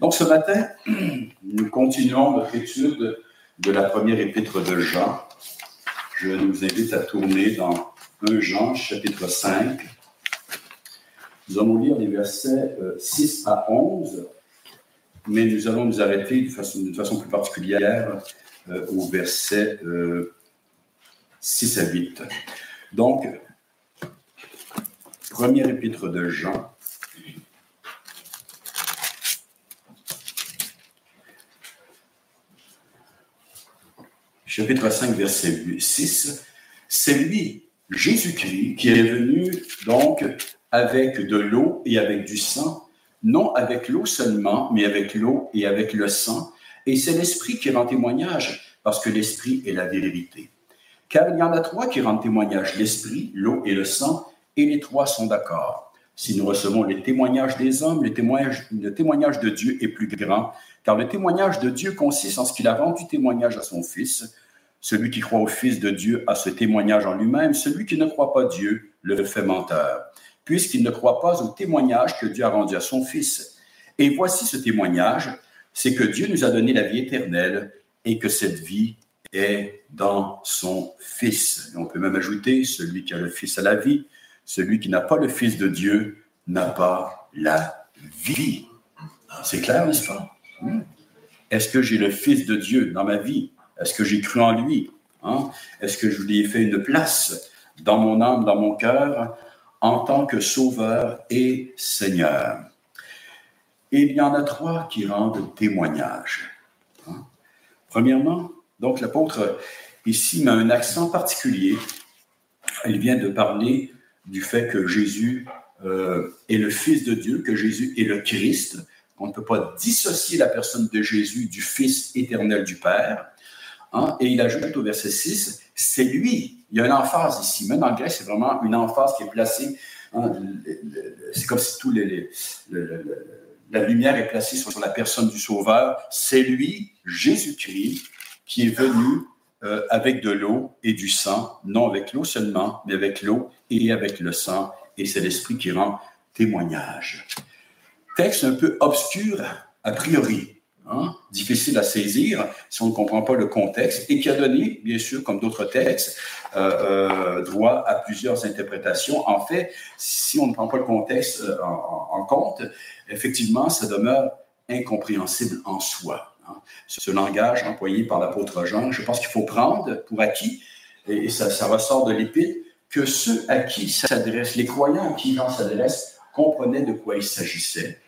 Donc ce matin, nous continuons notre étude de la première épître de Jean. Je vous invite à tourner dans 1 Jean, chapitre 5. Nous allons lire les versets 6 euh, à 11, mais nous allons nous arrêter de façon, plus particulière euh, au verset 6 euh, à 8. Donc, première épître de Jean, chapitre 5, verset 6, c'est lui, Jésus-Christ, qui est venu donc avec de l'eau et avec du sang, non avec l'eau seulement, mais avec l'eau et avec le sang. Et c'est l'Esprit qui rend témoignage, parce que l'Esprit est la vérité. Car il y en a trois qui rendent témoignage, l'Esprit, l'eau et le sang, et les trois sont d'accord. Si nous recevons les témoignages des hommes, le témoignage, le témoignage de Dieu est plus grand, car le témoignage de Dieu consiste en ce qu'il a rendu témoignage à son Fils. Celui qui croit au Fils de Dieu a ce témoignage en lui-même. Celui qui ne croit pas Dieu le fait menteur, puisqu'il ne croit pas au témoignage que Dieu a rendu à son Fils. Et voici ce témoignage, c'est que Dieu nous a donné la vie éternelle et que cette vie est dans son Fils. on peut même ajouter, celui qui a le Fils a la vie, celui qui n'a pas le Fils de Dieu n'a pas la vie. C'est clair, n'est-ce pas? Hmm. Est-ce que j'ai le Fils de Dieu dans ma vie? Est-ce que j'ai cru en lui? Hein? Est-ce que je lui ai fait une place dans mon âme, dans mon cœur, en tant que sauveur et Seigneur? Et il y en a trois qui rendent témoignage. Hein? Premièrement, donc l'apôtre ici met un accent particulier. Il vient de parler du fait que Jésus euh, est le Fils de Dieu, que Jésus est le Christ. On ne peut pas dissocier la personne de Jésus du Fils éternel du Père. Hein, et il ajoute au verset 6, c'est lui. Il y a une emphase ici. Même en grec, c'est vraiment une emphase qui est placée. Hein, c'est comme si tout la lumière est placée sur, la personne du Sauveur. C'est lui, Jésus-Christ, qui est venu euh, avec de l'eau et du sang, non avec l'eau seulement, mais avec l'eau et avec le sang. Et c'est l'Esprit qui rend témoignage. Texte un peu obscur a priori. Hein, difficile à saisir si on ne comprend pas le contexte et qui a donné, bien sûr, comme d'autres textes, euh, euh, droit à plusieurs interprétations. En fait, si on ne prend pas le contexte euh, en, compte, effectivement, ça demeure incompréhensible en soi. Hein. Ce langage employé par l'apôtre Jean, je pense qu'il faut prendre pour acquis, et, ça, ressort de l'épître, que ceux à qui s'adresse, les croyants à qui Jean s'adresse, comprenaient de quoi il s'agissait.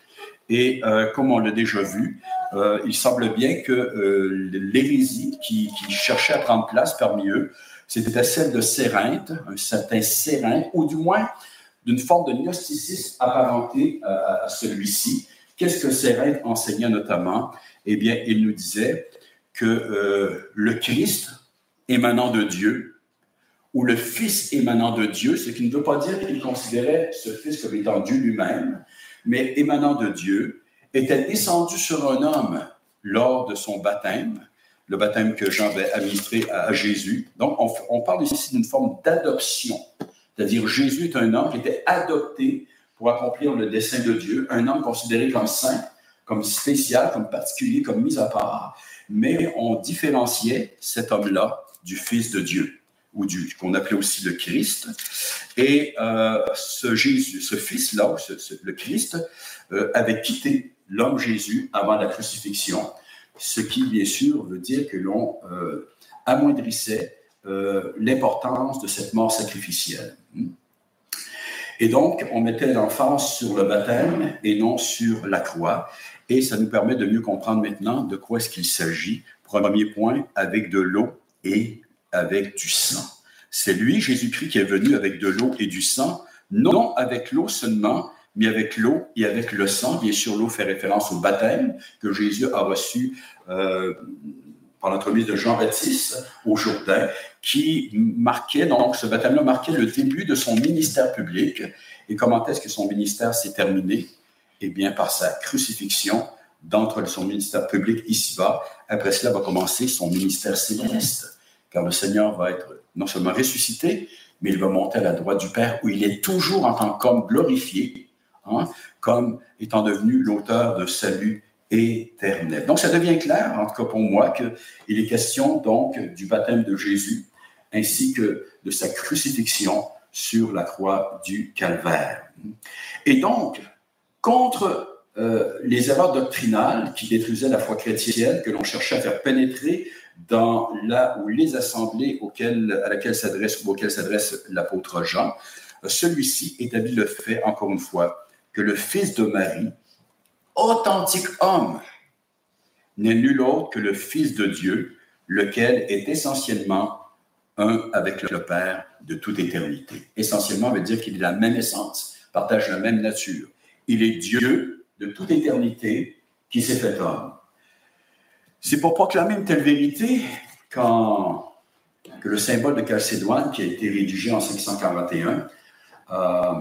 Et comme on l'a déjà vu, euh, il semble bien que euh, l'hérésie qui, cherchait à prendre place parmi eux, c'était celle de Sérinthe, un certain Sérin, ou du moins d'une forme de gnosticisme apparenté à, celui-ci. Qu'est-ce que Sérinthe enseignait notamment? Eh bien, il nous disait que euh, le Christ émanant de Dieu, ou le Fils émanant de Dieu, ce qui ne veut pas dire qu'il considérait ce Fils comme étant Dieu lui-même, mais émanant de Dieu, était descendu sur un homme lors de son baptême, le baptême que Jean avait administré à, Jésus. Donc, on, parle ici d'une forme d'adoption, c'est-à-dire Jésus est un homme qui était adopté pour accomplir le dessein de Dieu, un homme considéré comme saint, comme spécial, comme particulier, comme mis à part, mais on différenciait cet homme-là du Fils de Dieu ou du qu'on appelait aussi le Christ. Et euh, ce Jésus, ce Fils-là, le Christ, euh, avait quitté l'homme Jésus avant la crucifixion, ce qui, bien sûr, veut dire que l'on euh, amoindrissait euh, l'importance de cette mort sacrificielle. Et donc, on mettait l'emphase sur le baptême et non sur la croix. Et ça nous permet de mieux comprendre maintenant de quoi est-ce qu'il s'agit. Premier point, avec de l'eau et avec du sang. C'est lui, Jésus-Christ, qui est venu avec de l'eau et du sang, non avec l'eau seulement, mais avec l'eau et avec le sang. Bien sûr, l'eau fait référence au baptême que Jésus a reçu euh, par l'entremise de Jean-Baptiste au Jourdain, qui marquait, donc ce baptême-là marquait le début de son ministère public. Et comment est-ce que son ministère s'est terminé? Eh bien, par sa crucifixion d'entre son ministère public ici-bas. Après cela va commencer son ministère céleste, car le Seigneur va être non seulement ressuscité, mais il va monter à la droite du Père, où il est toujours en tant qu'homme glorifié, Hein, comme étant devenu l'auteur de salut éternelle. Donc, ça devient clair, en tout cas pour moi, qu'il est question donc du baptême de Jésus ainsi que de sa crucifixion sur la croix du calvaire. Et donc, contre euh, les erreurs doctrinales qui détruisaient la foi chrétienne, que l'on cherchait à faire pénétrer dans là où les assemblées auxquelles, à laquelle s'adresse ou auxquelles s'adresse l'apôtre Jean, celui-ci établit le fait, encore une fois, que le Fils de Marie, authentique homme, n'est nul autre que le Fils de Dieu, lequel est essentiellement un avec le Père de toute éternité. Essentiellement veut dire qu'il est la même essence, partage la même nature. Il est Dieu de toute éternité qui s'est fait homme. C'est pour proclamer une telle vérité quand, que le symbole de Chalcédoine, qui a été rédigé en 541, euh,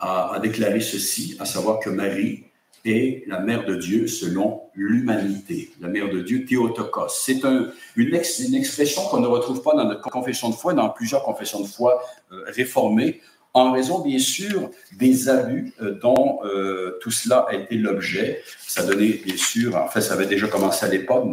a, déclaré ceci, à savoir que Marie est la mère de Dieu selon l'humanité, la mère de Dieu Théotokos. C'est un, une, une, expression qu'on ne retrouve pas dans notre confession de foi, dans plusieurs confessions de foi euh, réformées, en raison bien sûr des abus euh, dont euh, tout cela a été l'objet. Ça donnait bien sûr, en fait ça avait déjà commencé à l'époque,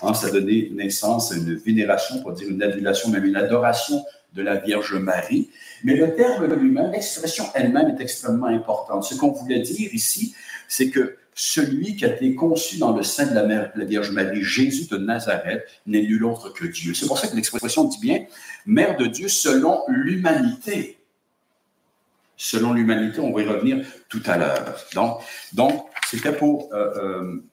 hein, ça donnait naissance à une vénération, pour dire une adulation, même une adoration de la Vierge Marie. Mais le terme lui-même, l'expression elle-même est extrêmement importante. Ce qu'on voulait dire ici, c'est que celui qui a été conçu dans le sein de la, Mère, la Vierge Marie, Jésus de Nazareth, n'est nul autre que Dieu. C'est pour ça que l'expression dit bien Mère de Dieu selon l'humanité selon l'humanité. On va y revenir tout à l'heure. Donc, donc c'était pour euh, euh,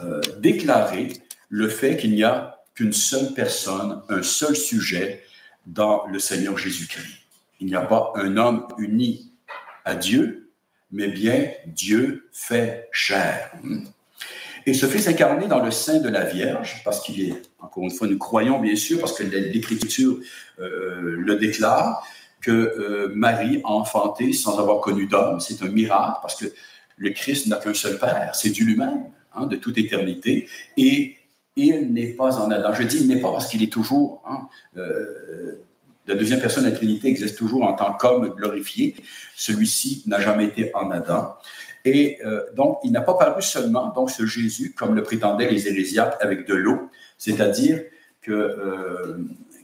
euh, déclarer le fait qu'il n'y a qu'une seule personne, un seul sujet dans le Seigneur Jésus-Christ. Il n'y a pas un homme uni à Dieu, mais bien Dieu fait chair. Et ce Fils incarné dans le sein de la Vierge, parce qu'il est, encore une fois, nous croyons bien sûr, parce que l'Écriture le déclare, que euh, Marie a enfanté sans avoir connu d'homme. C'est un miracle parce que le Christ n'a qu'un seul Père, c'est Dieu lui-même, hein, de toute éternité. Et il n'est pas en Adam. Je dis il n'est pas parce qu'il est toujours. Hein, euh, la deuxième personne de la Trinité existe toujours en tant qu'homme glorifié. Celui-ci n'a jamais été en Adam. Et euh, donc, il n'a pas paru seulement, donc, ce Jésus, comme le prétendaient les hérésiaques, avec de l'eau, c'est-à-dire que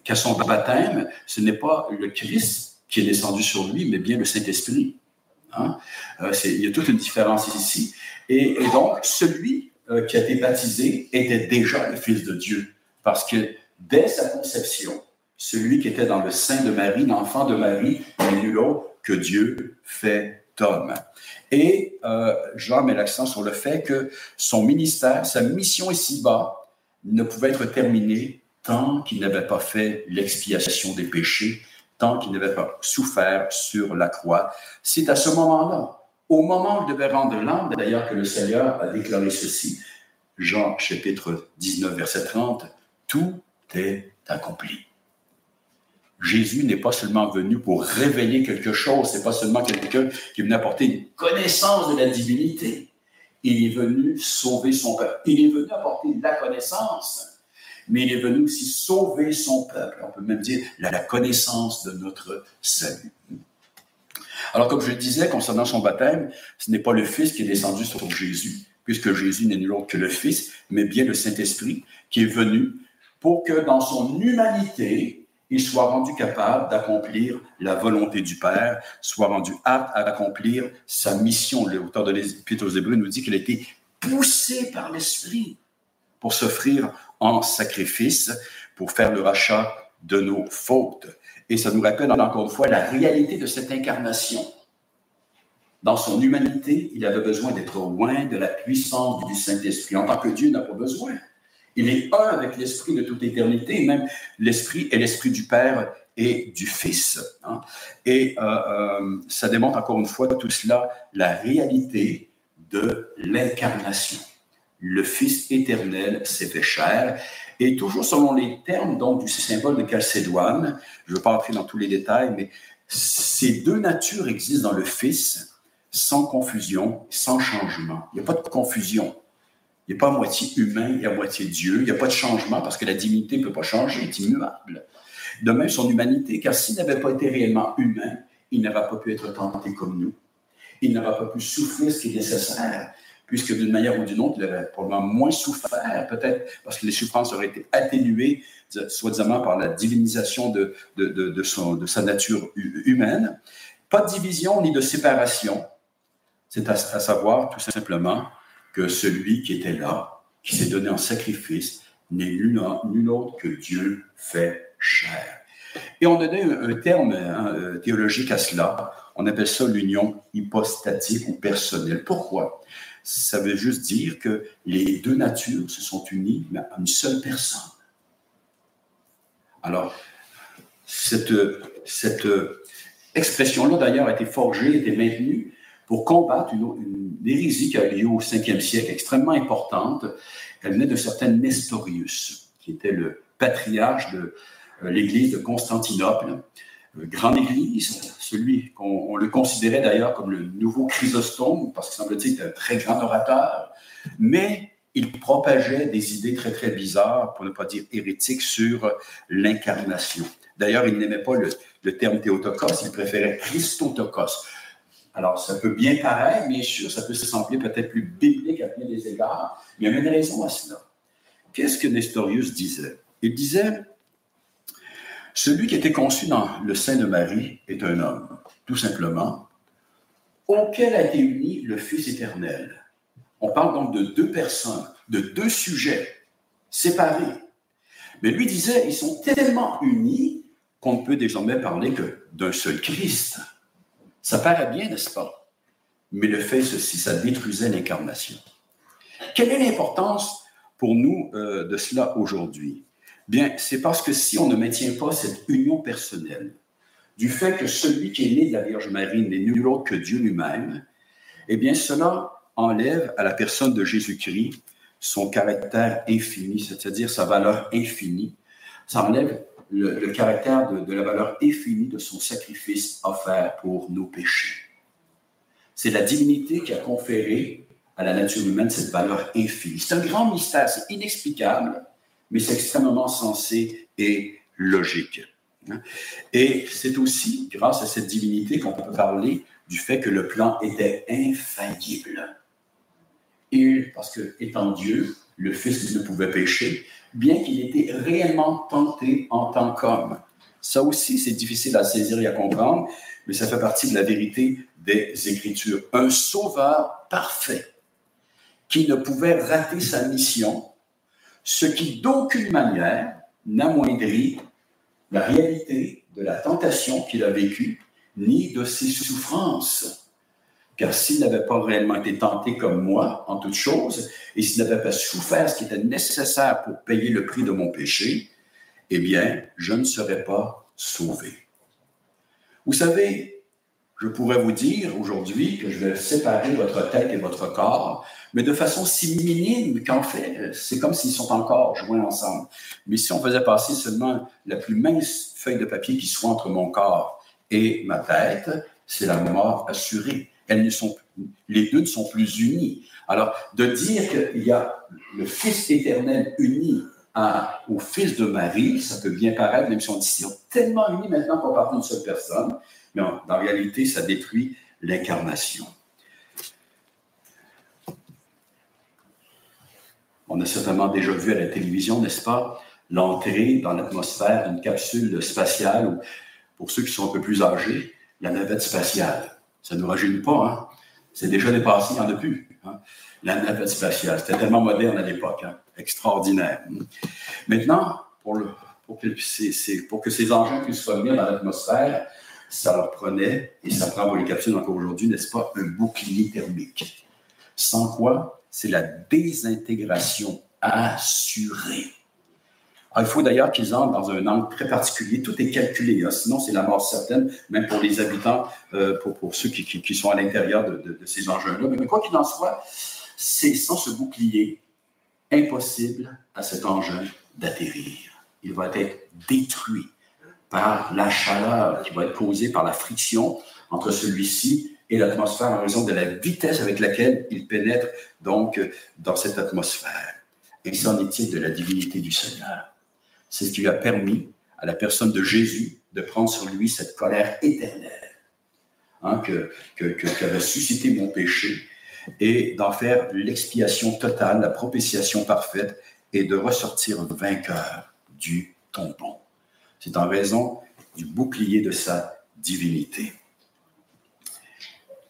qu'à son baptême, ce n'est pas le Christ qui est descendu sur lui, mais bien le Saint-Esprit. Hein? Euh, il y a toute une différence ici. Et, donc, celui euh, qui a été baptisé était déjà le Fils de Dieu, parce que dès sa conception, celui qui était dans le sein de Marie, l'enfant de Marie, n'est nul autre que Dieu fait homme. Et euh, Jean met l'accent sur le fait que son ministère, sa mission ici-bas, ne pouvait être terminée tant qu'il n'avait pas fait l'expiation des péchés, tant qu'il n'avait pas souffert sur la croix. C'est à ce moment-là, au moment où il devait rendre l'âme, d'ailleurs, que le Seigneur a déclaré ceci, Jean chapitre 19, verset 30, tout est accompli. Jésus n'est pas seulement venu pour révéler quelque chose, c'est pas seulement quelqu'un qui est venu apporter une connaissance de la divinité. Il est venu sauver son peuple. Il est venu apporter la connaissance mais il est venu aussi sauver son peuple. On peut même dire la connaissance de notre salut. Alors, comme je le disais concernant son baptême, ce n'est pas le Fils qui est descendu sur Jésus, puisque Jésus n'est nul autre que le Fils, mais bien le Saint-Esprit qui est venu pour que dans son humanité, il soit rendu capable d'accomplir la volonté du Père, soit rendu apte à accomplir sa mission. L'auteur de l'Épître aux Hébreux nous dit qu'il a été poussé par l'Esprit pour s'offrir en sacrifice pour faire le rachat de nos fautes. Et ça nous rappelle encore une fois la réalité de cette incarnation. Dans son humanité, il avait besoin d'être loin de la puissance du Saint-Esprit. En tant que Dieu, il n'a pas besoin. Il est un avec l'Esprit de toute éternité, même l'Esprit est l'Esprit du Père et du Fils. Hein. Et euh, euh, ça démontre encore une fois tout cela, la réalité de l'incarnation le Fils éternel s'est fait chair. Et toujours selon les termes donc, du symbole de Chalcédoine, je ne veux pas entrer dans tous les détails, mais ces deux natures existent dans le Fils sans confusion, sans changement. Il n'y a pas de confusion. Il n'est pas à moitié humain et à moitié Dieu. Il n'y a pas de changement parce que la divinité ne peut pas changer, elle est immuable. De même, son humanité, car s'il n'avait pas été réellement humain, il n'aurait pas pu être tenté comme nous. Il n'aurait pas pu souffrir ce qui est nécessaire puisque d'une manière ou d'une autre, il avait probablement moins souffert, peut-être parce que les souffrances auraient été atténuées, soi-disant par la divinisation de, de, de, son, de sa nature humaine. Pas de division ni de séparation. C'est à, savoir tout simplement que celui qui était là, qui s'est donné en sacrifice, n'est nul, nul autre que Dieu fait chair. Et on donné un, terme hein, euh, théologique à cela. On appelle ça l'union hypostatique ou personnelle. Pourquoi? Ça veut juste dire que les deux natures se sont unies à une seule personne. Alors, cette, cette expression-là, d'ailleurs, a été forgée, a été maintenue pour combattre une, hérésie qui a lieu au 5e siècle, extrêmement importante. Elle venait de certain Nestorius, qui était le patriarche de euh, l'église de Constantinople, grande église, celui qu'on le considérait d'ailleurs comme le nouveau Chrysostome, parce qu'il semble-t-il un très grand orateur, mais il propageait des idées très, très bizarres, pour ne pas dire hérétiques, sur l'incarnation. D'ailleurs, il n'aimait pas le, terme théotokos, il préférait Christotokos. Alors, ça peut bien paraître, sûr, ça peut se sembler peut-être plus biblique à bien des égards, mais il y a une raison à cela. Qu'est-ce que Nestorius disait? Il disait, celui qui était conçu dans le sein de Marie est un homme, tout simplement, auquel a été uni le Fils éternel. On parle donc de deux personnes, de deux sujets séparés. Mais lui disait, ils sont tellement unis qu'on ne peut désormais parler que d'un seul Christ. Ça paraît bien, n'est-ce pas? Mais le fait ceci, ça détruisait l'incarnation. Quelle est l'importance pour nous euh, de cela aujourd'hui? Bien, c'est parce que si on ne maintient pas cette union personnelle, du fait que celui qui est né de la Vierge Marie n'est nul autre que Dieu lui-même, eh bien, cela enlève à la personne de Jésus-Christ son caractère infini, c'est-à-dire sa valeur infinie. Ça enlève le, caractère de, la valeur infinie de son sacrifice offert pour nos péchés. C'est la divinité qui a conféré à la nature humaine cette valeur infinie. C'est un grand mystère, c'est inexplicable, mais c'est extrêmement sensé et logique. Et c'est aussi grâce à cette divinité qu'on peut parler du fait que le plan était infaillible. Et parce que, étant Dieu, le Fils ne pouvait pécher, bien qu'il était réellement tenté en tant qu'homme. Ça aussi, c'est difficile à saisir et à comprendre, mais ça fait partie de la vérité des Écritures. Un sauveur parfait qui ne pouvait rater sa mission ce qui d'aucune manière n'amoindrit la réalité de la tentation qu'il a vécue, ni de ses souffrances. Car s'il n'avait pas réellement été tenté comme moi en toutes choses, et s'il n'avait pas souffert ce qui était nécessaire pour payer le prix de mon péché, eh bien, je ne serais pas sauvé. Vous savez, je pourrais vous dire aujourd'hui que je vais séparer votre tête et votre corps, mais de façon si minime qu'en fait, c'est comme s'ils sont encore joints ensemble. Mais si on faisait passer seulement la plus mince feuille de papier qui soit entre mon corps et ma tête, c'est la mort assurée. Elles ne sont, les deux ne sont plus unis. Alors, de dire qu'il y a le Fils éternel uni au Fils de Marie, ça peut bien paraître, même si on dit qu'ils sont tellement unis maintenant qu'on parle d'une seule personne, mais en, réalité, ça détruit l'incarnation. On a certainement déjà vu à la télévision, n'est-ce pas, l'entrée dans l'atmosphère d'une capsule spatiale, ou pour ceux qui sont un peu plus âgés, la navette spatiale. Ça ne nous rajeunit pas, hein? C'est déjà dépassé, il n'y en a plus. Hein? La navette spatiale, c'était tellement moderne à l'époque, hein? extraordinaire. Maintenant, pour, que pour que ces engins puissent revenir dans l'atmosphère, ça leur prenait, et ça prend pour les capsules encore aujourd'hui, n'est-ce pas, un bouclier thermique. Sans quoi, c'est la désintégration assurée. Ah, il faut d'ailleurs qu'ils entrent dans un angle très particulier. Tout est calculé, hein. sinon c'est la mort certaine, même pour les habitants, euh, pour, ceux qui, qui, sont à l'intérieur de, de, ces engins-là. Mais quoi qu'il en soit, c'est sans ce bouclier impossible à cet engin d'atterrir. Il va être détruit par la chaleur qui va être causée par la friction entre celui-ci et l'atmosphère en raison de la vitesse avec laquelle il pénètre donc dans cette atmosphère. Et c'en est-il de la divinité du Seigneur? C'est ce qui lui a permis à la personne de Jésus de prendre sur lui cette colère éternelle hein, que, que, que, suscité mon péché. et d'en faire l'expiation totale, la propitiation parfaite et de ressortir vainqueur du tombeau. C'est en raison du bouclier de sa divinité.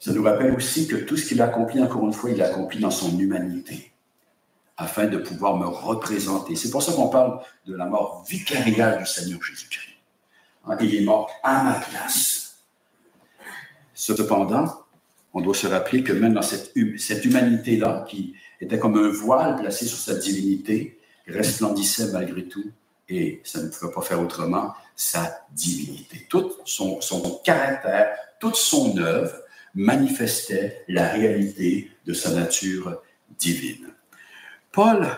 Ça nous rappelle aussi que tout ce qu'il accomplit, encore une fois, il l'accomplit dans son humanité, afin de pouvoir me représenter. C'est pour ça qu'on parle de la mort vicariale du Seigneur Jésus-Christ. Hein, il est mort à ma place. Cependant, on doit se rappeler que même dans cette, cette humanité-là, qui était comme un voile placé sur sa divinité, resplendissait malgré tout, et ça ne pouvait pas faire autrement, sa divinité. Tout son, caractère, toute son œuvre manifestait la réalité de sa nature divine. Paul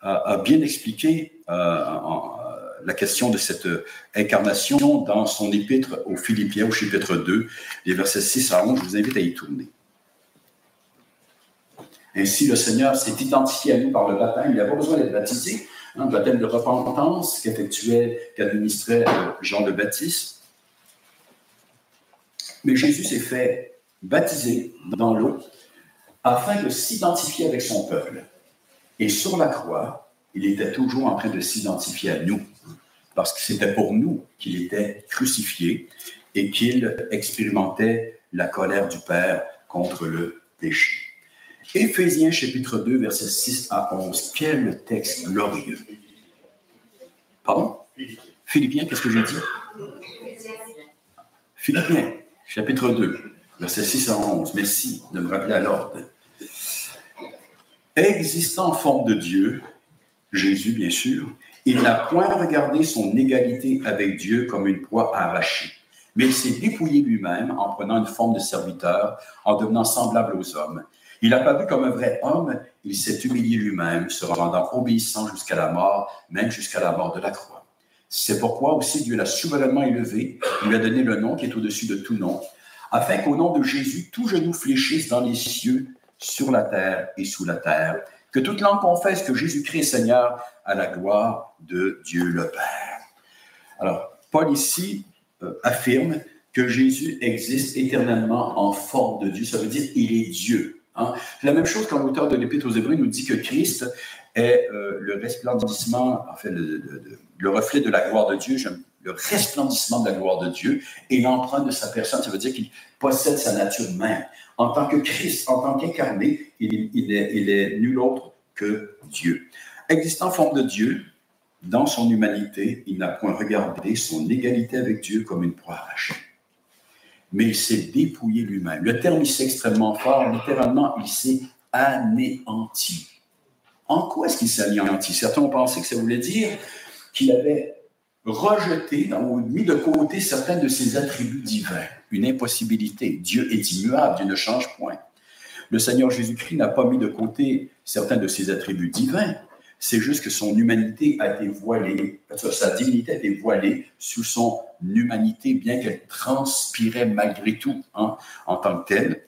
a, bien expliqué euh, en, la question de cette incarnation dans son épître aux Philippiens, au chapitre 2, les versets 6 à 11. Je vous invite à y tourner. Ainsi, le Seigneur s'est identifié à nous par le baptême. Il n'a pas besoin d'être baptisé. Hein, baptême de repentance qu'effectuait, qu'administrait euh, Jean le Baptiste. Mais Jésus s'est fait baptiser dans l'eau afin de s'identifier avec son peuple. Et sur la croix, il était toujours en train de s'identifier à nous parce que c'était pour nous qu'il était crucifié et qu'il expérimentait la colère du Père contre le péché. Éphésiens chapitre 2, versets 6 à 11. Quel texte glorieux. Pardon? Philippiens, qu'est-ce que j'ai dit? Philippiens, chapitre 2, versets 6 à 11. Merci de me rappeler à l'ordre. Existant en forme de Dieu, Jésus bien sûr, il n'a point regardé son égalité avec Dieu comme une proie arrachée, mais il s'est dépouillé lui-même en prenant une forme de serviteur, en devenant semblable aux hommes. Il vu comme un vrai homme, il s'est humilié lui-même, se rendant obéissant jusqu'à la mort, même jusqu'à la mort de la croix. C'est pourquoi aussi Dieu l'a souverainement élevé, il lui a donné le nom qui est au-dessus de tout nom, afin qu'au nom de Jésus, tout genou fléchisse dans les cieux, sur la terre et sous la terre, que toute langue confesse que Jésus-Christ est Seigneur à la gloire de Dieu le Père. Alors, Paul ici euh, affirme que Jésus existe éternellement en forme de Dieu. Ça veut dire qu'il est Dieu. Hein. La même chose quand l'auteur de l'Épître aux Hébreux nous dit que Christ est euh, le resplendissement, en fait, le, reflet de la gloire de Dieu, le resplendissement de la gloire de Dieu et l'empreinte de sa personne. Ça veut dire qu'il possède sa nature même. En tant que Christ, en tant qu'incarné, il, est, nul autre que Dieu. Existant en forme de Dieu, dans son humanité, il n'a point regardé son égalité avec Dieu comme une proie arrachée. Mais il s'est dépouillé lui-même. Le terme ici est extrêmement fort. Littéralement, il s'est anéanti. En quoi est-ce qu'il s'est anéanti? Certains ont pensé que ça voulait dire qu'il avait rejeté ou mis de côté certains de ses attributs divins une impossibilité. Dieu est immuable, Dieu ne change point. Le Seigneur Jésus-Christ n'a pas mis de côté certains de ses attributs divins. C'est juste que son humanité a été voilée, sa divinité a été voilée sous son humanité, bien qu'elle transpirait malgré tout hein, en tant que telle.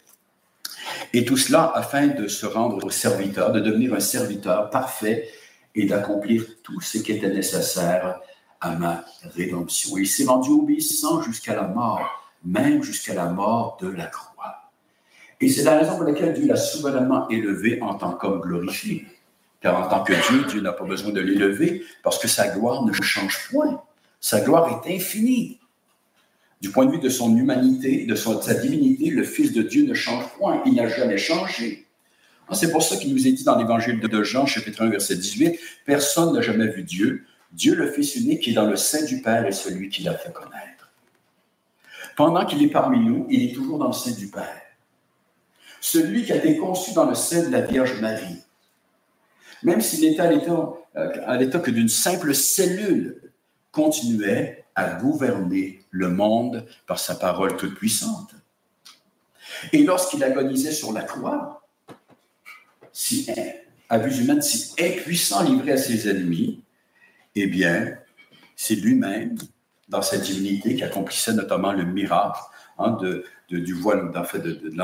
Et tout cela afin de se rendre au serviteur, de devenir un serviteur parfait et d'accomplir tout ce qui était nécessaire à ma rédemption. Il s'est rendu obéissant jusqu'à la mort même jusqu'à la mort de la croix. Et c'est la raison pour laquelle Dieu l'a souverainement élevé en tant qu'homme glorifié. Car en tant que Dieu, Dieu n'a pas besoin de l'élever parce que sa gloire ne change point. Sa gloire est infinie. Du point de vue de son humanité, de, sa divinité, le Fils de Dieu ne change point. Il n'a jamais changé. Ah, c'est pour ça qu'il nous est dit dans l'évangile de Jean, chapitre 1, verset 18, Personne n'a jamais vu Dieu. Dieu, le Fils unique, qui est dans le sein du Père, est celui qui l'a fait connaître. Pendant qu'il est parmi nous, il est toujours dans le sein du Père. Celui qui a été conçu dans le sein de la Vierge Marie, même s'il était à l'état, euh, que d'une simple cellule, continuait à gouverner le monde par sa parole toute puissante. Et lorsqu'il agonisait sur la croix, si, à vue humaine, si impuissant livré à ses ennemis, eh bien, c'est lui-même dans sa divinité qui accomplissait notamment le miracle hein, de, du voile, en fait, de, de,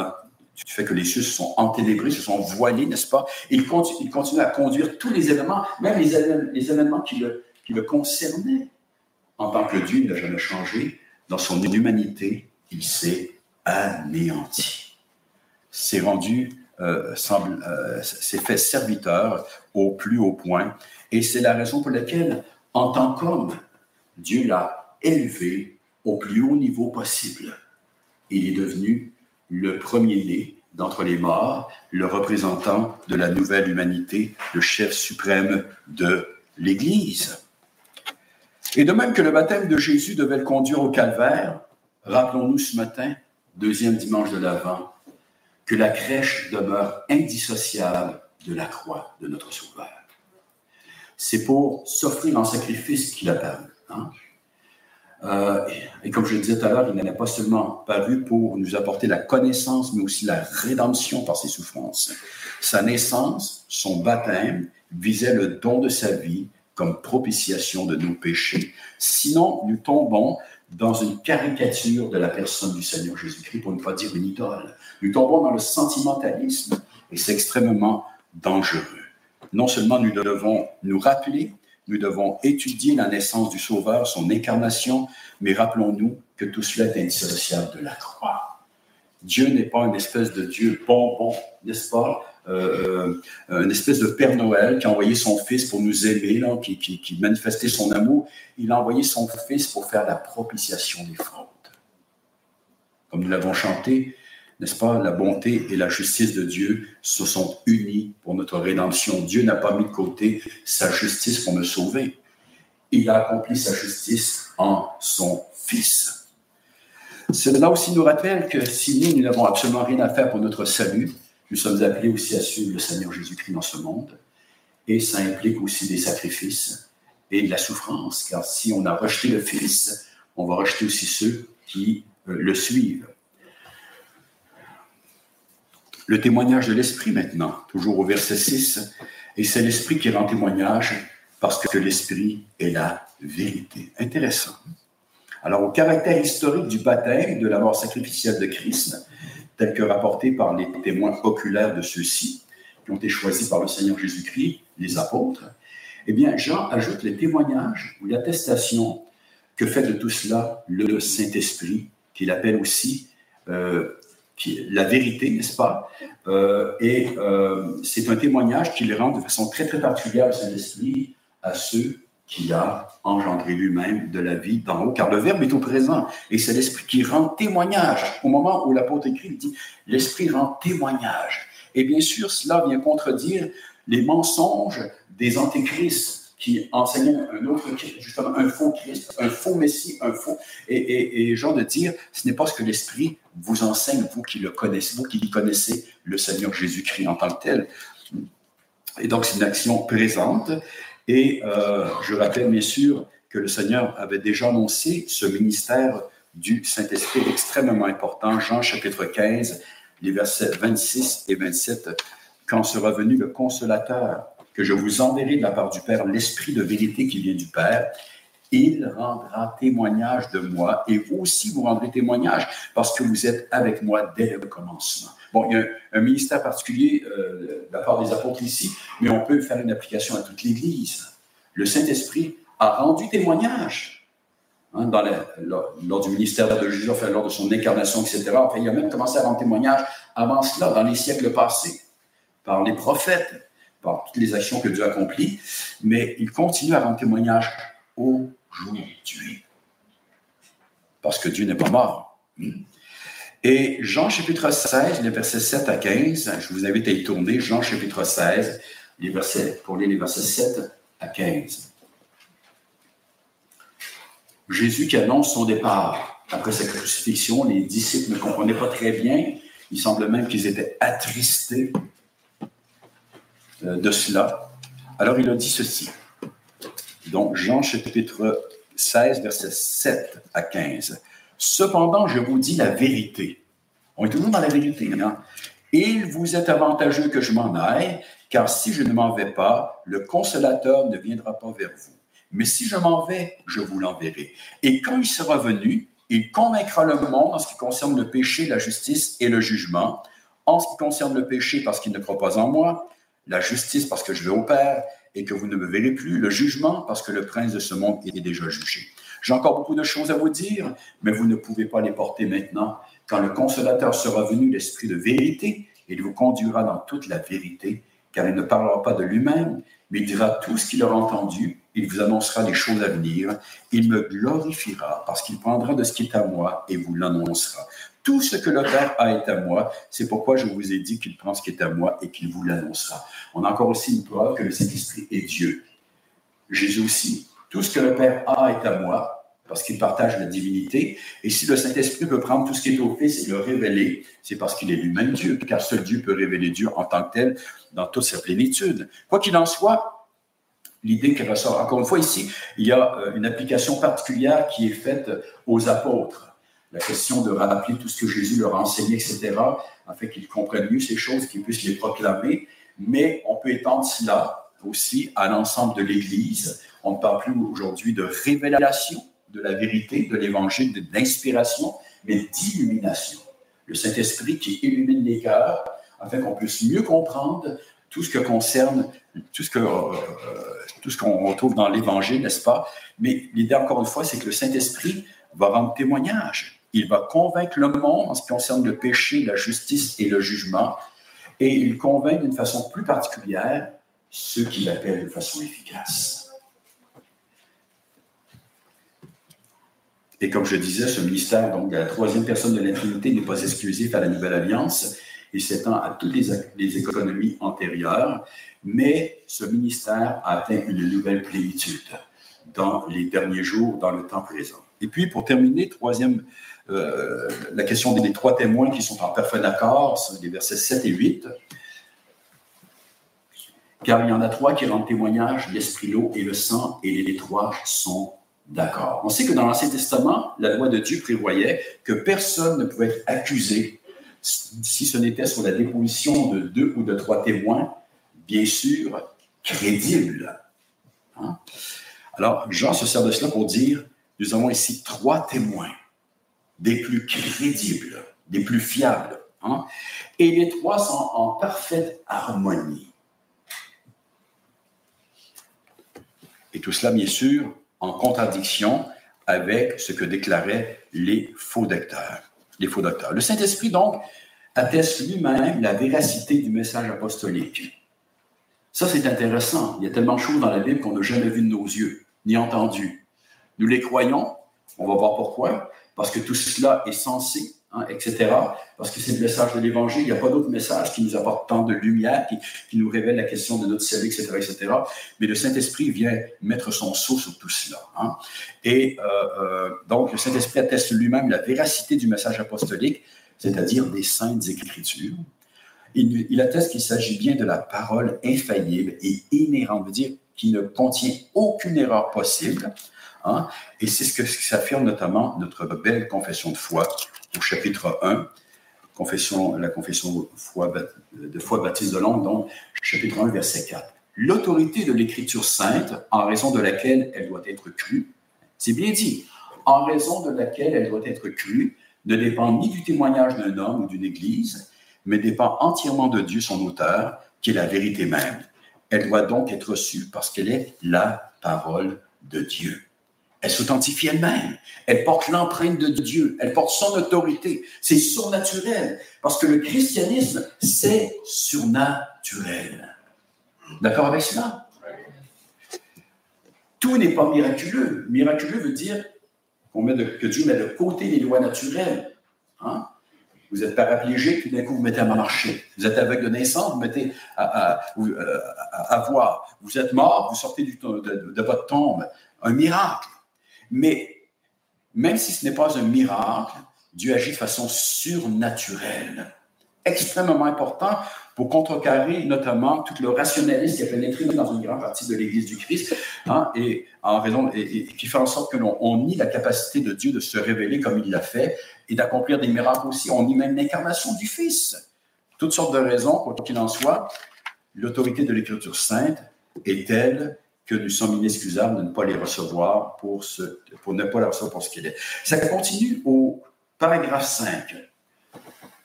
du fait que les cieux se sont enténébrés, se sont voilés, n'est-ce pas? Il continue, à conduire tous les événements, même les, les événements qui le, concernaient. En tant que Dieu, il n'a jamais changé. Dans son humanité, il s'est anéanti. S'est rendu euh, euh, s'est fait serviteur au plus haut point. Et c'est la raison pour laquelle, en tant qu'homme, Dieu l'a élevé au plus haut niveau possible. Il est devenu le premier-né d'entre les morts, le représentant de la nouvelle humanité, le chef suprême de l'Église. Et de même que le baptême de Jésus devait le conduire au calvaire, rappelons-nous ce matin, deuxième dimanche de l'Avent, que la crèche demeure indissociable de la croix de notre Sauveur. C'est pour s'offrir en sacrifice qu'il a. Hein. Euh, et comme je le disais tout à l'heure, il n'a pas seulement paru pour nous apporter la connaissance, mais aussi la rédemption par ses souffrances. Sa naissance, son baptême, visait le don de sa vie comme propitiation de nos péchés. Sinon, nous tombons dans une caricature de la personne du Seigneur Jésus-Christ, pour ne pas dire une idole. Nous tombons dans le sentimentalisme et c'est extrêmement dangereux. Non seulement nous devons nous rappeler, nous devons étudier la naissance du Sauveur, son incarnation, mais rappelons-nous que tout cela est indissociable de la croix. Dieu n'est pas une espèce de Dieu bonbon, n'est-ce pas? Euh, euh, une espèce de Père Noël qui a envoyé son Fils pour nous aimer, qui, qui, manifestait son amour. Il a envoyé son Fils pour faire la propitiation des fraudes. Comme nous l'avons chanté, n'est-ce pas, la bonté et la justice de Dieu se sont unis pour notre rédemption. Dieu n'a pas mis de côté sa justice pour me sauver. Il a accompli sa justice en son Fils. Cela aussi nous rappelle que si nous, nous n'avons absolument rien à faire pour notre salut, nous sommes appelés aussi à suivre le Seigneur Jésus-Christ dans ce monde. Et ça implique aussi des sacrifices et de la souffrance, car si on a rejeté le Fils, on va rejeter aussi ceux qui euh, le suivent. Le témoignage de l'Esprit maintenant, toujours au verset 6, et c'est l'Esprit qui rend témoignage parce que l'Esprit est la vérité. Intéressant. Alors, au caractère historique du baptême, de la mort sacrificielle de Christ, tel que rapporté par les témoins oculaires de ceux-ci, qui ont été choisis par le Seigneur Jésus-Christ, les apôtres, eh bien, Jean ajoute les témoignages ou l'attestation que fait de tout cela le Saint-Esprit, qu'il appelle aussi euh, la vérité, n'est-ce pas? Euh, et euh, c'est un témoignage qui le rend de façon très, très particulière, le Saint-Esprit, à ceux qui a engendré lui-même de la vie d'en haut, car le Verbe est au présent, et c'est l'Esprit qui rend témoignage. Au moment où l'apôtre écrit, il dit, l'Esprit rend témoignage. Et bien sûr, cela vient contredire les mensonges des antéchrists qui enseignaient un autre justement un faux Christ, un faux Messie, un faux. Et, et, et genre de dire, ce n'est pas ce que l'Esprit vous enseigne, vous qui le connaissez, vous qui connaissez le Seigneur Jésus-Christ en tant que tel. Et donc, c'est une action présente. Et euh, je rappelle bien sûr que le Seigneur avait déjà annoncé ce ministère du Saint-Esprit extrêmement important. Jean chapitre 15, les versets 26 et 27. Quand sera venu le consolateur, que je vous enverrai de la part du Père, l'Esprit de vérité qui vient du Père, il rendra témoignage de moi et aussi vous rendrez témoignage parce que vous êtes avec moi dès le commencement. Bon, il y a un, ministère particulier euh, de la part des apôtres ici, mais on peut faire une application à toute l'Église. Le Saint-Esprit a rendu témoignage hein, lors, du ministère de Jésus, lors de son incarnation, etc. Enfin, il a même commencé à rendre témoignage avant cela, dans les siècles passés, par les prophètes, par toutes les actions que Dieu accomplit, mais il continue à rendre témoignage aujourd'hui. Parce que Dieu n'est pas mort. Et Jean chapitre 16, les versets 7 à 15, je vous invite à y tourner, Jean chapitre 16, les versets, pour lire les versets 7 à 15. Jésus qui annonce son départ après sa crucifixion, les disciples ne comprenaient pas très bien. Il semble même qu'ils étaient attristés de cela. Alors il a dit ceci. Donc Jean chapitre 16, versets 7 à 15. Cependant, je vous dis la vérité. On est toujours dans la vérité. Hein? Il vous est avantageux que je m'en aille, car si je ne m'en vais pas, le consolateur ne viendra pas vers vous. Mais si je m'en vais, je vous l'enverrai. Et quand il sera venu, il convaincra le monde en ce qui concerne le péché, la justice et le jugement. En ce qui concerne le péché, parce qu'il ne croit pas en moi, la justice, parce que je vais au Père et que vous ne me verrez plus, le jugement, parce que le prince de ce monde est déjà jugé. J'ai encore beaucoup de choses à vous dire, mais vous ne pouvez pas les porter maintenant. Quand le consolateur sera venu, l'esprit de vérité, Il vous conduira dans toute la vérité, car il ne parlera pas de lui-même, mais il dira tout ce qu'il aura entendu. Il vous annoncera les choses à venir. Il me glorifiera parce qu'il prendra de ce qui est à moi et vous l'annoncera. Tout ce que le Père a est à moi. C'est pourquoi je vous ai dit qu'il prend ce qui est à moi et qu'il vous l'annoncera. On a encore aussi une preuve que le Saint-Esprit est Dieu. Jésus aussi. Tout ce que le Père a est à moi parce qu'il partage la divinité. Et si le Saint-Esprit peut prendre tout ce qui est au Fils et le révéler, c'est parce qu'il est lui-même Dieu, car seul Dieu peut révéler Dieu en tant que tel dans toute sa plénitude. Quoi qu'il en soit, l'idée qui ressort, encore une fois ici, il y a euh, une application particulière qui est faite aux apôtres. La question de rappeler tout ce que Jésus leur a enseigné, etc., afin qu'ils comprennent mieux ces choses, qu'ils puissent les proclamer. Mais on peut étendre cela aussi à l'ensemble de l'Église. On ne parle plus aujourd'hui de révélation, de la vérité, de l'évangile, d'inspiration, mais d'illumination. Le Saint-Esprit qui illumine les cœurs afin qu'on puisse mieux comprendre tout ce que concerne, tout ce que, euh, tout ce qu'on retrouve dans l'Évangile, n'est-ce pas? Mais l'idée, encore une fois, c'est que le Saint-Esprit va rendre témoignage. Il va convaincre le monde en ce qui concerne le péché, la justice et le jugement. Et il convainc d'une façon plus particulière ceux qui l'appellent de façon efficace. Et comme je disais, ce ministère, donc la troisième personne de la Trinité, n'est pas exclusif à la Nouvelle Alliance. Il s'étend à toutes les, les, économies antérieures, mais ce ministère a atteint une nouvelle plénitude dans les derniers jours, dans le temps présent. Et puis, pour terminer, troisième, euh, la question des trois témoins qui sont en parfait accord, les versets 7 et 8. Car il y en a trois qui rendent témoignage, l'esprit, l'eau et le sang, et les trois sont D'accord. On sait que dans l'Ancien Testament, la loi de Dieu prévoyait que personne ne pouvait être accusé si ce n'était sur la déposition de deux ou de trois témoins, bien sûr, crédibles. Hein? Alors, Jean se sert de cela pour dire, nous avons ici trois témoins, des plus crédibles, des plus fiables. Hein? Et les trois sont en parfaite harmonie. Et tout cela, bien sûr, en contradiction avec ce que déclaraient les faux docteurs. Les faux docteurs. Le Saint-Esprit, donc, atteste lui-même la véracité du message apostolique. Ça, c'est intéressant. Il y a tellement de choses dans la Bible qu'on n'a jamais vu de nos yeux, ni entendu. Nous les croyons, on va voir pourquoi, parce que tout cela est censé Hein, etc. Parce que c'est le message de l'Évangile. Il n'y a pas d'autre message qui nous apporte tant de lumière, qui, nous révèle la question de notre salut, etc., etc. Mais le Saint-Esprit vient mettre son sceau sur tout cela. Hein. Et euh, euh, donc, le Saint-Esprit atteste lui-même la véracité du message apostolique, c'est-à-dire des saintes écritures. Il, atteste qu'il s'agit bien de la parole infaillible et inhérente, veut dire qui ne contient aucune erreur possible. Hein. Et c'est ce que s'affirme notamment notre belle confession de foi au chapitre 1, confession, la confession de foi baptiste de l'homme, donc chapitre 1, verset 4. L'autorité de l'Écriture sainte, en raison de laquelle elle doit être crue, c'est bien dit, en raison de laquelle elle doit être crue, ne dépend ni du témoignage d'un homme ou d'une Église, mais dépend entièrement de Dieu, son auteur, qui est la vérité même. Elle doit donc être reçue parce qu'elle est la parole de Dieu. Elle s'authentifie elle-même. Elle porte l'empreinte de Dieu. Elle porte son autorité. C'est surnaturel. Parce que le christianisme, c'est surnaturel. D'accord avec cela? Tout n'est pas miraculeux. Miraculeux veut dire que Dieu met de côté les lois naturelles. Hein? Vous êtes paraplégique, puis d'un coup, vous mettez à marcher. Vous êtes avec de naissance, vous mettez à, voir. Vous êtes mort, vous sortez de votre tombe. Un miracle. Mais même si ce n'est pas un miracle, Dieu agit de façon surnaturelle, extrêmement important pour contrecarrer notamment tout le rationalisme qui a pénétré dans une grande partie de l'Église du Christ, hein, et en raison et, qui fait en sorte que l'on nie la capacité de Dieu de se révéler comme il l'a fait et d'accomplir des miracles aussi. On nie même l'incarnation du Fils. Toutes sortes de raisons, quoi qu'il en soit, l'autorité de l'Écriture sainte est telle que nous sommes inexcusables de ne pas les recevoir pour, ce, ne pas les recevoir pour ce qu'il est. Ça continue au paragraphe 5.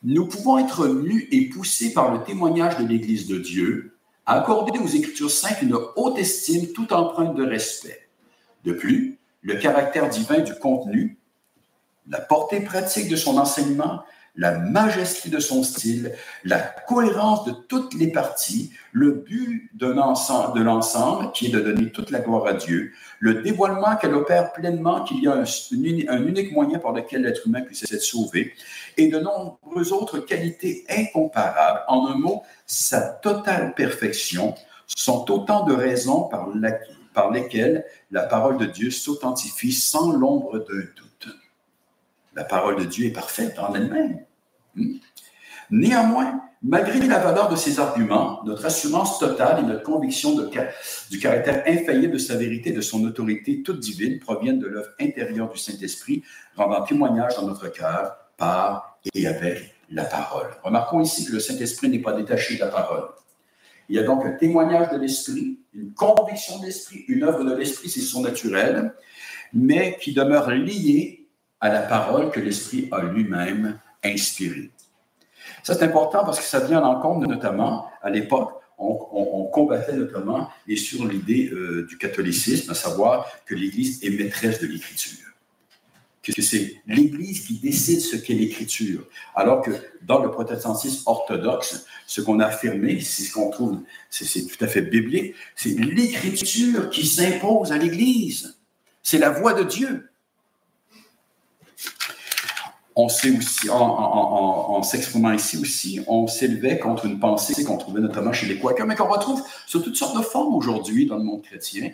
Nous pouvons être mus et poussés par le témoignage de l'Église de Dieu à accorder aux Écritures saintes une haute estime tout empreinte de respect. De plus, le caractère divin du contenu, la portée pratique de son enseignement, la majesté de son style, la cohérence de toutes les parties, le but de l'ensemble qui est de donner toute la gloire à Dieu, le dévoilement qu'elle opère pleinement, qu'il y a un, un, unique moyen par lequel l'être humain puisse être sauvé, et de nombreuses autres qualités incomparables. En un mot, sa totale perfection sont autant de raisons par, par lesquelles la parole de Dieu s'authentifie sans l'ombre d'un doute. La parole de Dieu est parfaite en elle-même. Hmm? Néanmoins, malgré la valeur de ces arguments, notre assurance totale et notre conviction du caractère infaillible de sa vérité et de son autorité toute divine proviennent de l'œuvre intérieure du Saint-Esprit, rendant témoignage dans notre cœur par et avec la parole. Remarquons ici que le Saint-Esprit n'est pas détaché de la parole. Il y a donc un témoignage de l'Esprit, une conviction de l'Esprit, une œuvre de l'Esprit, c'est son naturel, mais qui demeure liée à la parole que l'Esprit a lui-même inspirée. Ça, c'est important parce que ça vient en compte, notamment, à l'époque, on, combattait notamment et sur l'idée euh, du catholicisme, à savoir que l'Église est maîtresse de l'Écriture que c'est l'Église qui décide ce qu'est l'Écriture. Alors que dans le protestantisme orthodoxe, ce qu'on a affirmé, c'est ce qu'on trouve, c'est tout à fait biblique, c'est l'Écriture qui s'impose à l'Église. C'est la voix de Dieu. On sait aussi, en, s'exprimant ici aussi, on s'élevait contre une pensée qu'on trouvait notamment chez les Quakers, mais qu'on retrouve sous toutes sortes de formes aujourd'hui dans le monde chrétien,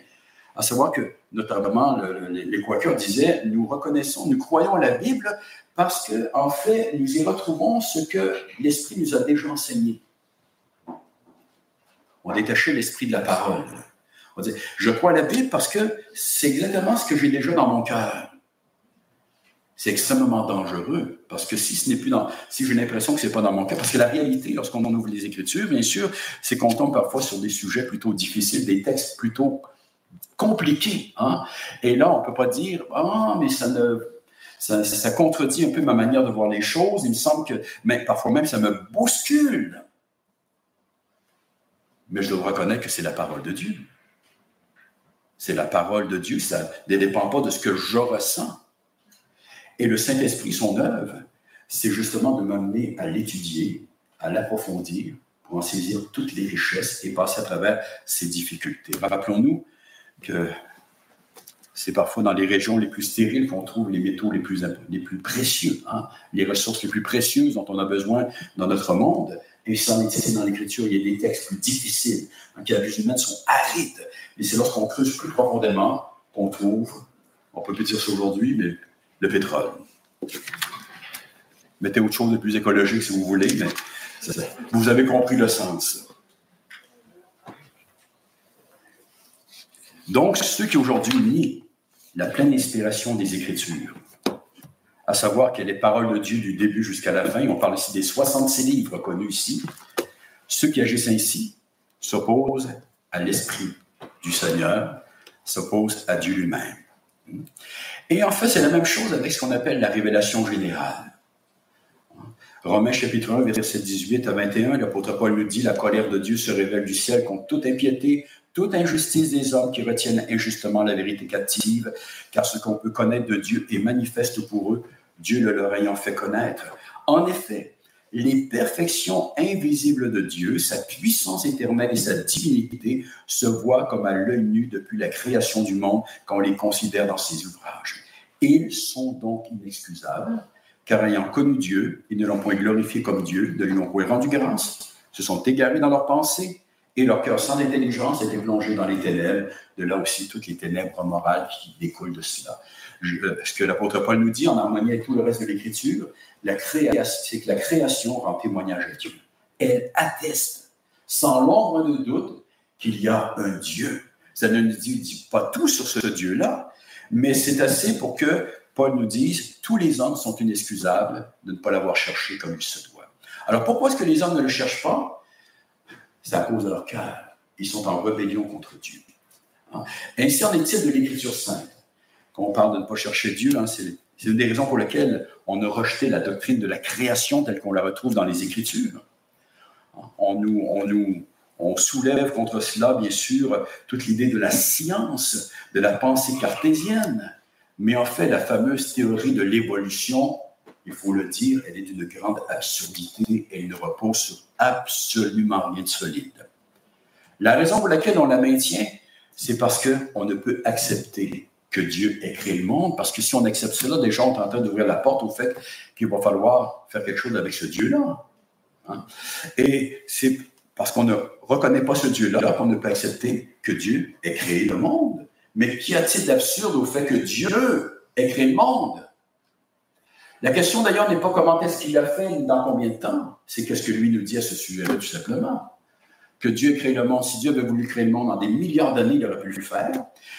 à savoir que, notamment, les Quakers disaient Nous reconnaissons, nous croyons à la Bible parce qu'en en fait, nous y retrouvons ce que l'Esprit nous a déjà enseigné. On détachait l'Esprit de la parole. On disait Je crois à la Bible parce que c'est exactement ce que j'ai déjà dans mon cœur. C'est extrêmement dangereux parce que si ce n'est plus dans, si j'ai l'impression que c'est pas dans mon cœur, parce que la réalité, lorsqu'on ouvre les Écritures, bien sûr, c'est qu'on tombe parfois sur des sujets plutôt difficiles, des textes plutôt compliqué. Hein? Et là, on ne peut pas dire Ah, mais ça ne. Ça, contredit un peu ma manière de voir les choses. Il me semble que, mais parfois même, ça me bouscule. Mais je dois reconnaître que c'est la parole de Dieu. C'est la parole de Dieu, ça ne dépend pas de ce que je ressens. Et le Saint-Esprit, son œuvre, c'est justement de m'amener à l'étudier, à l'approfondir, pour en saisir toutes les richesses et passer à travers ces difficultés. Rappelons-nous que c'est parfois dans les régions les plus stériles qu'on trouve les métaux les plus, précieux, hein, les ressources les plus précieuses dont on a besoin dans notre monde. Et ça, est dans l'Écriture, il y a des textes plus difficiles, hein, qui à humaine sont arides. Et c'est lorsqu'on creuse plus profondément qu'on trouve, on peut plus dire ça aujourd'hui, mais le pétrole. Mettez autre chose de plus écologique si vous voulez, mais vous avez compris le sens. Donc, ceux qui aujourd'hui nient la pleine inspiration des Écritures, à savoir qu'elle est parole de Dieu du début jusqu'à la fin, on parle ici des 66 livres connus ici, ceux qui agissent ainsi s'opposent à l'Esprit du Seigneur, s'opposent à Dieu lui-même. Et en fait, c'est la même chose avec ce qu'on appelle la révélation générale. Romains chapitre 1, verset 18 à 21, l'apôtre Paul nous dit, la colère de Dieu se révèle du ciel contre toute impiété, toute injustice des hommes qui retiennent injustement la vérité captive, car ce qu'on peut connaître de Dieu est manifeste pour eux, Dieu le leur ayant fait connaître. En effet, les perfections invisibles de Dieu, sa puissance éternelle et sa divinité se voient comme à l'œil nu depuis la création du monde quand on les considère dans ses ouvrages. Ils sont donc inexcusables, car ayant connu Dieu, ils ne l'ont point glorifié comme Dieu, ne lui ont point rendu grâce, se sont égarés dans leurs pensées, et leur cœur sans intelligence était plongé dans les ténèbres, de là aussi toutes les ténèbres morales qui découlent de cela. Euh, ce que l'apôtre Paul nous dit en harmonie avec tout le reste de l'Écriture, c'est que la création rend témoignage à Dieu. Elle atteste, sans l'ombre de doute, qu'il y a un Dieu. Ça ne nous dit, pas tout sur ce Dieu-là, mais c'est assez pour que Paul nous dise tous les hommes sont inexcusables de ne pas l'avoir cherché comme il se doit. Alors pourquoi est-ce que les hommes ne le cherchent pas? C'est à cause de leur cœur. Ils sont en rébellion contre Dieu. Hein? Ainsi en est-il de l'Écriture sainte. Quand on parle de ne pas chercher Dieu, hein, c'est une des raisons pour lesquelles on a rejeté la doctrine de la création telle qu'on la retrouve dans les Écritures. On nous, on nous on soulève contre cela, bien sûr, toute l'idée de la science, de la pensée cartésienne. Mais en fait, la fameuse théorie de l'évolution il faut le dire, elle est d'une grande absurdité et elle ne repose sur absolument rien de solide. La raison pour laquelle on la maintient, c'est parce qu'on ne peut accepter que Dieu ait créé le monde, parce que si on accepte cela, déjà on est en train d'ouvrir la porte au fait qu'il va falloir faire quelque chose avec ce Dieu-là. Hein. Et c'est parce qu'on ne reconnaît pas ce Dieu-là qu'on ne peut accepter que Dieu ait créé le monde. Mais qu'y a-t-il d'absurde au fait que Dieu ait créé le monde? La question d'ailleurs n'est pas comment est-ce qu'il a fait, ni dans combien de temps. C'est qu'est-ce que lui nous dit à ce sujet-là, tout simplement que Dieu créé le monde. Si Dieu avait voulu créer le monde en des milliards d'années, il aurait pu le faire.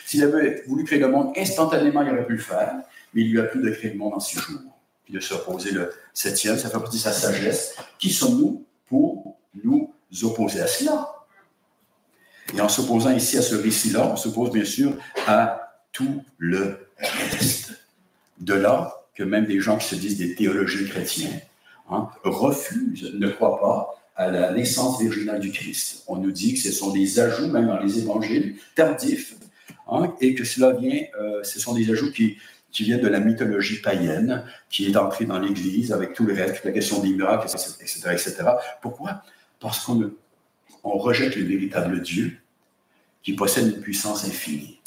S'il avait voulu créer le monde instantanément, il aurait pu le faire. Mais il lui a plu de créer le monde en six jours. Puis de se reposer le septième, ça fait partie de sa sagesse. Qui sommes-nous pour nous opposer à cela? Et en s'opposant ici à ce récit-là, on s'oppose bien sûr à tout le reste. De là que même des gens qui se disent des théologiens chrétiens hein, refusent, ne croient pas à la naissance virginale du Christ. On nous dit que ce sont des ajouts, même dans les évangiles, tardifs, hein, et que cela vient, euh, ce sont des ajouts qui, viennent de la mythologie païenne, qui est entrée dans l'Église avec tout le reste, la question des miracles, etc. etc. Pourquoi? Parce qu'on on rejette le véritable Dieu qui possède une puissance infinie.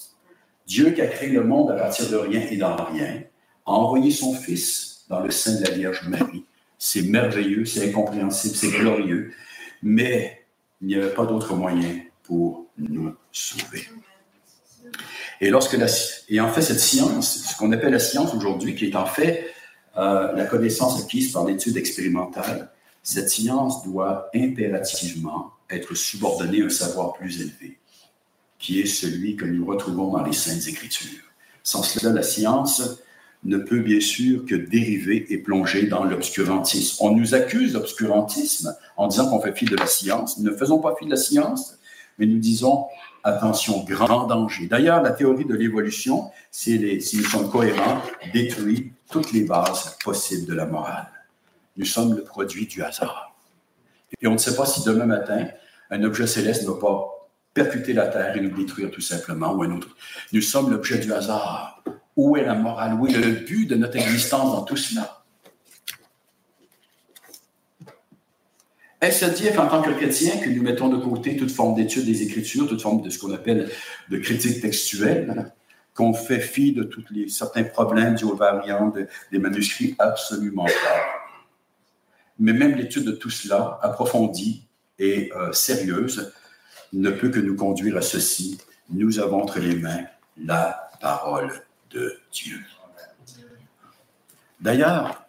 Dieu qui a créé le monde à partir de rien et dans rien, a envoyé son Fils dans le sein de la Vierge Marie c'est merveilleux, c'est incompréhensible, c'est glorieux, mais il n'y avait pas d'autre moyen pour nous sauver. Et lorsque la, et en fait cette science, ce qu'on appelle la science aujourd'hui, qui est en fait euh, la connaissance acquise par l'étude expérimentale, cette science doit impérativement être subordonnée à un savoir plus élevé, qui est celui que nous retrouvons dans les Saintes Écritures. Sans cela, la science ne peut bien sûr que dériver et plonger dans l'obscurantisme. On nous accuse d'obscurantisme en disant qu'on fait fi de la science. Nous ne faisons pas fi de la science, mais nous disons attention, grand danger. D'ailleurs, la théorie de l'évolution, si nous sommes cohérents, détruit toutes les bases possibles de la morale. Nous sommes le produit du hasard. Et on ne sait pas si demain matin, un objet céleste ne va pas percuter la Terre et nous détruire tout simplement, ou un autre. Nous sommes l'objet du hasard. Où est la morale? Où est le but de notre existence dans tout cela? Est-ce à dire qu'en tant que chrétien, que nous mettons de côté toute forme d'étude des Écritures, toute forme de ce qu'on appelle de critique textuelle, qu'on fait fi de certains problèmes dus aux variantes des manuscrits? Absolument pas. Mais même l'étude de tout cela, approfondie et euh, sérieuse, ne peut que nous conduire à ceci. Nous avons entre les mains la parole de Dieu. D'ailleurs,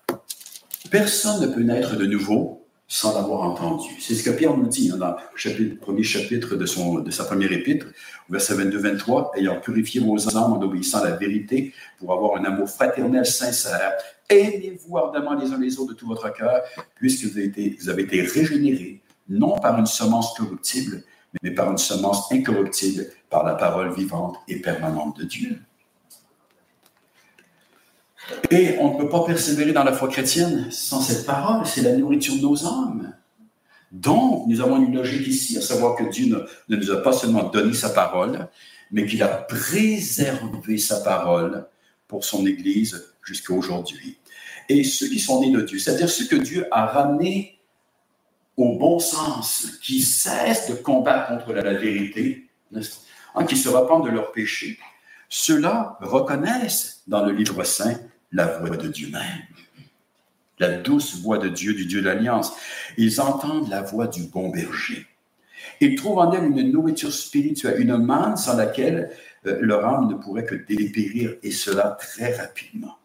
personne ne peut naître de nouveau sans l'avoir entendu. C'est ce que Pierre nous dit dans le premier chapitre de, son, de sa première épître, verset 22-23, ayant purifié vos âmes en obéissant à la vérité pour avoir un amour fraternel sincère, aimez-vous ardemment les uns les autres de tout votre cœur, puisque vous avez été régénérés, non par une semence corruptible, mais par une semence incorruptible, par la parole vivante et permanente de Dieu. Et on ne peut pas persévérer dans la foi chrétienne sans cette parole, c'est la nourriture de nos âmes. Donc, nous avons une logique ici, à savoir que Dieu ne, nous a pas seulement donné sa parole, mais qu'il a préservé sa parole pour son Église jusqu'à aujourd'hui. Et ceux qui sont nés de Dieu, c'est-à-dire ceux que Dieu a ramenés au bon sens, qui cessent de combattre contre la, vérité, hein, qui se repentent de leurs péchés, ceux-là reconnaissent dans le livre saint la voix de Dieu même, la douce voix de Dieu, du Dieu d'alliance. Ils entendent la voix du bon berger. Ils trouvent en elle une nourriture spirituelle, une manne sans laquelle euh, leur âme ne pourrait que dépérir, et cela très rapidement.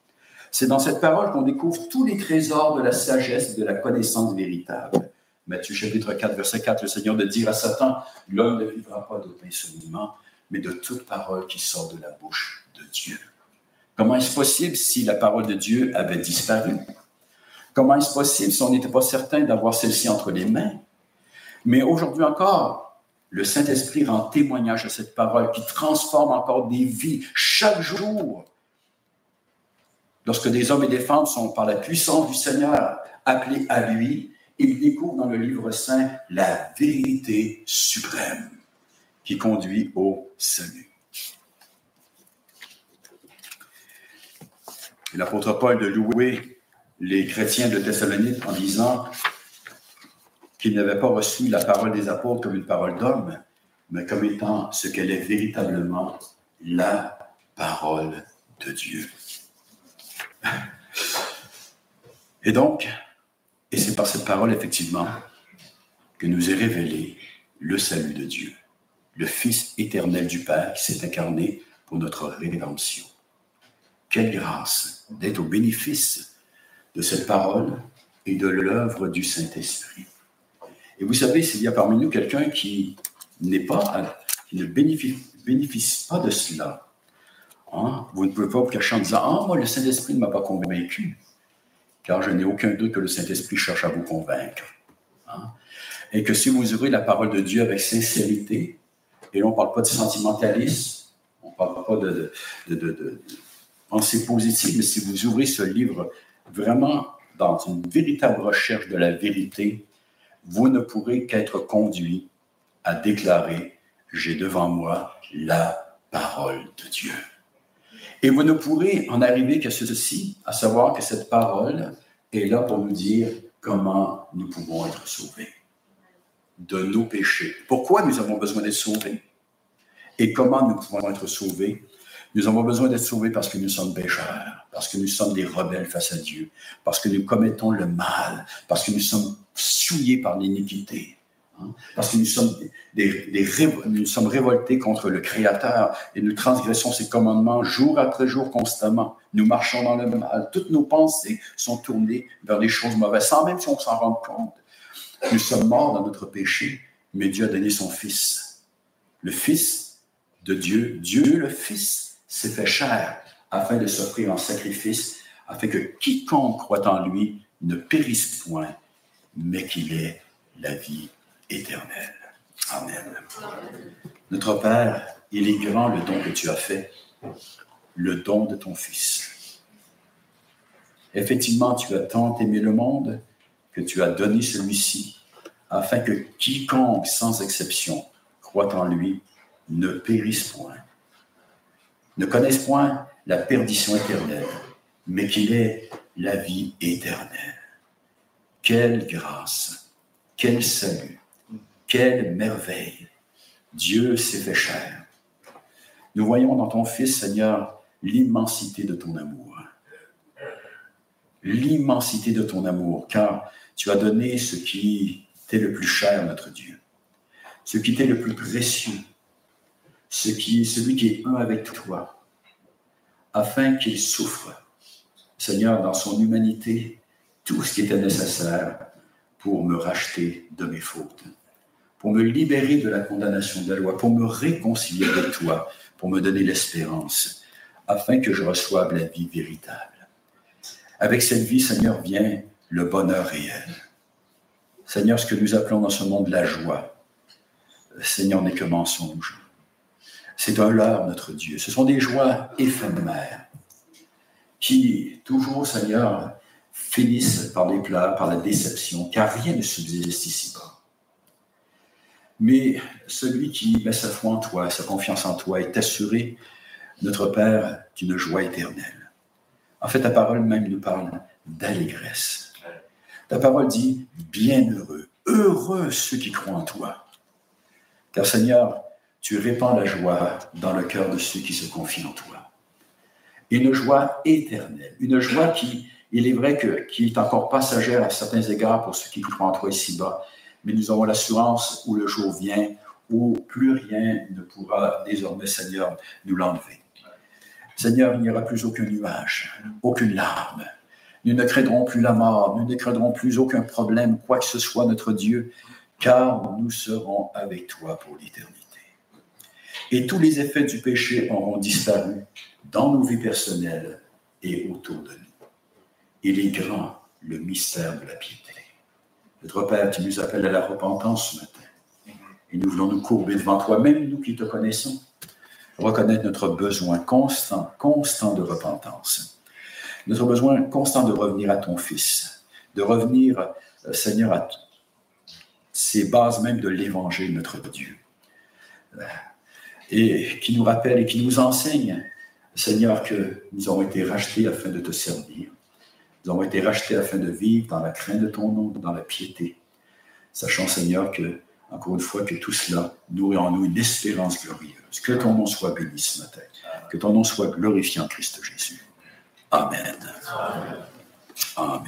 C'est dans cette parole qu'on découvre tous les trésors de la sagesse et de la connaissance véritable. Matthieu chapitre 4, verset 4, le Seigneur de dire à Satan, l'homme ne vivra pas de pain seulement, mais de toute parole qui sort de la bouche de Dieu. Comment est-ce possible si la parole de Dieu avait disparu? Comment est-ce possible si on n'était pas certain d'avoir celle-ci entre les mains? Mais aujourd'hui encore, le Saint-Esprit rend témoignage à cette parole qui transforme encore des vies chaque jour. Lorsque des hommes et des femmes sont, par la puissance du Seigneur, appelés à lui, ils découvrent dans le livre saint la vérité suprême qui conduit au salut. L'apôtre Paul de louer les chrétiens de Thessalonique en disant qu'ils n'avaient pas reçu la parole des apôtres comme une parole d'homme, mais comme étant ce qu'elle est véritablement, la parole de Dieu. Et donc, et c'est par cette parole, effectivement, que nous est révélé le salut de Dieu, le Fils éternel du Père qui s'est incarné pour notre rédemption. Quelle grâce d'être au bénéfice de cette parole et de l'œuvre du Saint-Esprit. Et vous savez, s'il y a parmi nous quelqu'un qui n'est pas, qui ne bénéficie, pas de cela, hein, vous ne pouvez pas vous cacher en disant Ah, moi, le Saint-Esprit ne m'a pas convaincu, car je n'ai aucun doute que le Saint-Esprit cherche à vous convaincre. Hein. Et que si vous ouvrez la parole de Dieu avec sincérité, et là, on ne parle pas de sentimentalisme, on ne parle pas de pensée positive, mais si vous ouvrez ce livre vraiment dans une véritable recherche de la vérité, vous ne pourrez qu'être conduit à déclarer, j'ai devant moi la parole de Dieu. Et vous ne pourrez en arriver qu'à ceci, à savoir que cette parole est là pour nous dire comment nous pouvons être sauvés de nos péchés. Pourquoi nous avons besoin d'être sauvés et comment nous pouvons être sauvés nous avons besoin d'être sauvés parce que nous sommes pécheurs, parce que nous sommes des rebelles face à Dieu, parce que nous commettons le mal, parce que nous sommes souillés par l'iniquité, hein, parce que nous sommes, révoltés contre le Créateur et nous transgressons ses commandements jour après jour constamment. Nous marchons dans le mal. Toutes nos pensées sont tournées vers des choses mauvaises, sans même si on s'en rend compte. Nous sommes morts dans notre péché, mais Dieu a donné son Fils. Le Fils de Dieu, Dieu le Fils s'est fait chair afin de s'offrir en sacrifice, afin que quiconque croit en lui ne périsse point, mais qu'il ait la vie éternelle. Amen. Notre Père, il est grand le don que tu as fait, le don de ton Fils. Effectivement, tu as tant aimé le monde que tu as donné celui-ci, afin que quiconque, sans exception, croit en lui, ne périsse point, ne connaissent point la perdition éternelle, mais qu'il est la vie éternelle. Quelle grâce, quel salut, quelle merveille. Dieu s'est fait chair. Nous voyons dans ton Fils, Seigneur, l'immensité de ton amour. L'immensité de ton amour, car tu as donné ce qui t'est le plus cher, notre Dieu, ce qui t'est le plus précieux, celui qui est un avec toi, afin qu'il souffre, Seigneur, dans son humanité, tout ce qui était nécessaire pour me racheter de mes fautes, pour me libérer de la condamnation de la loi, pour me réconcilier avec toi, pour me donner l'espérance, afin que je reçoive la vie véritable. Avec cette vie, Seigneur, vient le bonheur réel. Seigneur, ce que nous appelons dans ce monde la joie, Seigneur, n'est que mensonge. C'est un leurre, notre Dieu. Ce sont des joies éphémères qui, toujours, Seigneur, finissent par des pleurs, par la déception, car rien ne subsiste ici-bas. Mais celui qui met sa foi en toi, sa confiance en toi, est assuré, notre Père, d'une joie éternelle. En fait, ta parole même nous parle d'allégresse. Ta parole dit bienheureux, heureux ceux qui croient en toi. Car Seigneur, tu répands la joie dans le cœur de ceux qui se confient en toi. Une joie éternelle, une joie qui, il est vrai que, qui est encore passagère à certains égards pour ceux qui croient en toi ici-bas, mais nous avons l'assurance où le jour vient, où plus rien ne pourra désormais, Seigneur, nous l'enlever. Seigneur, il n'y aura plus aucun nuage, aucune larme. Nous ne craindrons plus la mort, nous ne craindrons plus aucun problème, quoi que ce soit, notre Dieu, car nous serons avec toi pour l'éternité et tous les effets du péché auront disparu dans nos vies personnelles et autour de nous. Il est grand le mystère de la piété. Notre Père, tu nous appelles à la repentance ce matin. Et nous voulons nous courber devant toi, même nous qui te connaissons, reconnaître notre besoin constant, constant de repentance. Notre besoin constant de revenir à ton Fils, de revenir, euh, Seigneur, à ces bases même de l'Évangile, notre Dieu et qui nous rappelle et qui nous enseigne, Seigneur, que nous avons été rachetés afin de te servir. Nous avons été rachetés afin de vivre dans la crainte de ton nom, dans la piété. Sachant, Seigneur, que, encore une fois, que tout cela nourrit en nous une espérance glorieuse. Que ton nom soit béni ce matin. Que ton nom soit glorifié en Christ Jésus. Amen. Amen.